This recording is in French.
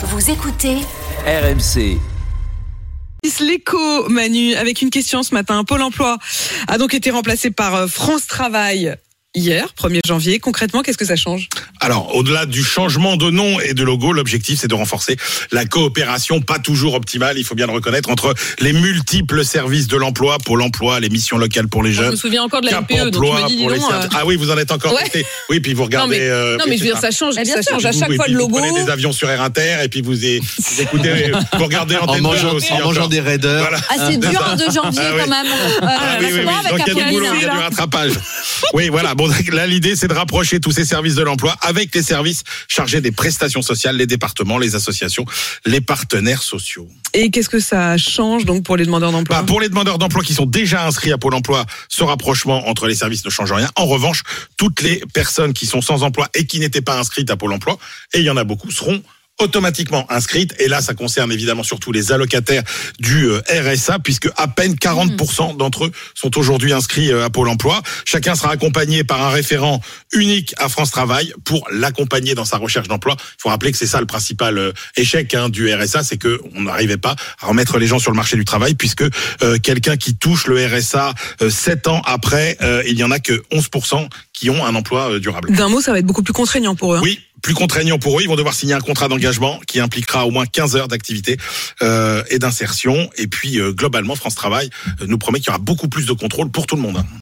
Vous écoutez RMC. L'écho, Manu, avec une question ce matin. Pôle emploi a donc été remplacé par euh, France Travail hier, 1er janvier. Concrètement, qu'est-ce que ça change? Alors, au-delà du changement de nom et de logo, l'objectif, c'est de renforcer la coopération, pas toujours optimale, il faut bien le reconnaître, entre les multiples services de l'emploi, pour l'emploi, les missions locales pour les Je jeunes. me souviens encore de la MPE, donc je emploi me dis, dis pour les donc, services. euh, Ah oui, vous en êtes encore Ouais. resté. Oui, puis vous regardez. Non mais, euh, non, mais je veux dire, ça. change, Eh bien ça sûr. change à Vous, chaque fois le vous logo. prenez des avions sur Air Inter et puis vous, vous écoutez, vous regardez En 2 mangeant, aussi. en mangeant des raiders. Voilà. Ah, c'est dur un 2 janvier Ah quand même. Euh, Ah oui, oui, oui. Donc il y a du boulot, il y a du rattrapage. Oui, voilà. Bon, là, l'idée, c'est de rapprocher tous ces services de l'emploi avec les services chargés des prestations sociales, les départements, les associations, les partenaires sociaux. Et qu'est-ce que ça change donc pour les demandeurs d'emploi Bah, pour les demandeurs d'emploi qui sont déjà inscrits à Pôle emploi, ce rapprochement entre les services ne change rien. En revanche, toutes les personnes qui sont sans emploi et qui n'étaient pas inscrites à Pôle emploi, et il y en a beaucoup, seront automatiquement inscrites. Et là, ça concerne évidemment surtout les allocataires du euh, RSA, puisque à peine 40% d'entre eux sont aujourd'hui inscrits euh, à Pôle emploi. Chacun sera accompagné par un référent unique à France Travail pour l'accompagner dans sa recherche d'emploi. Il faut rappeler que c'est ça le principal euh, échec hein, du RSA, c'est que on n'arrivait pas à remettre les gens sur le marché du travail, puisque euh, quelqu'un qui touche le RSA euh, sept ans après, euh, il y en a que 11% qui ont un emploi durable. D'un mot, ça va être beaucoup plus contraignant pour eux. hein. Oui, plus contraignant pour eux. Ils vont devoir signer un contrat d'engagement qui impliquera au moins 15 heures d'activité euh, et d'insertion. Et puis, euh, globalement, France Travail euh, nous promet qu'il y aura beaucoup plus de contrôle pour tout le monde.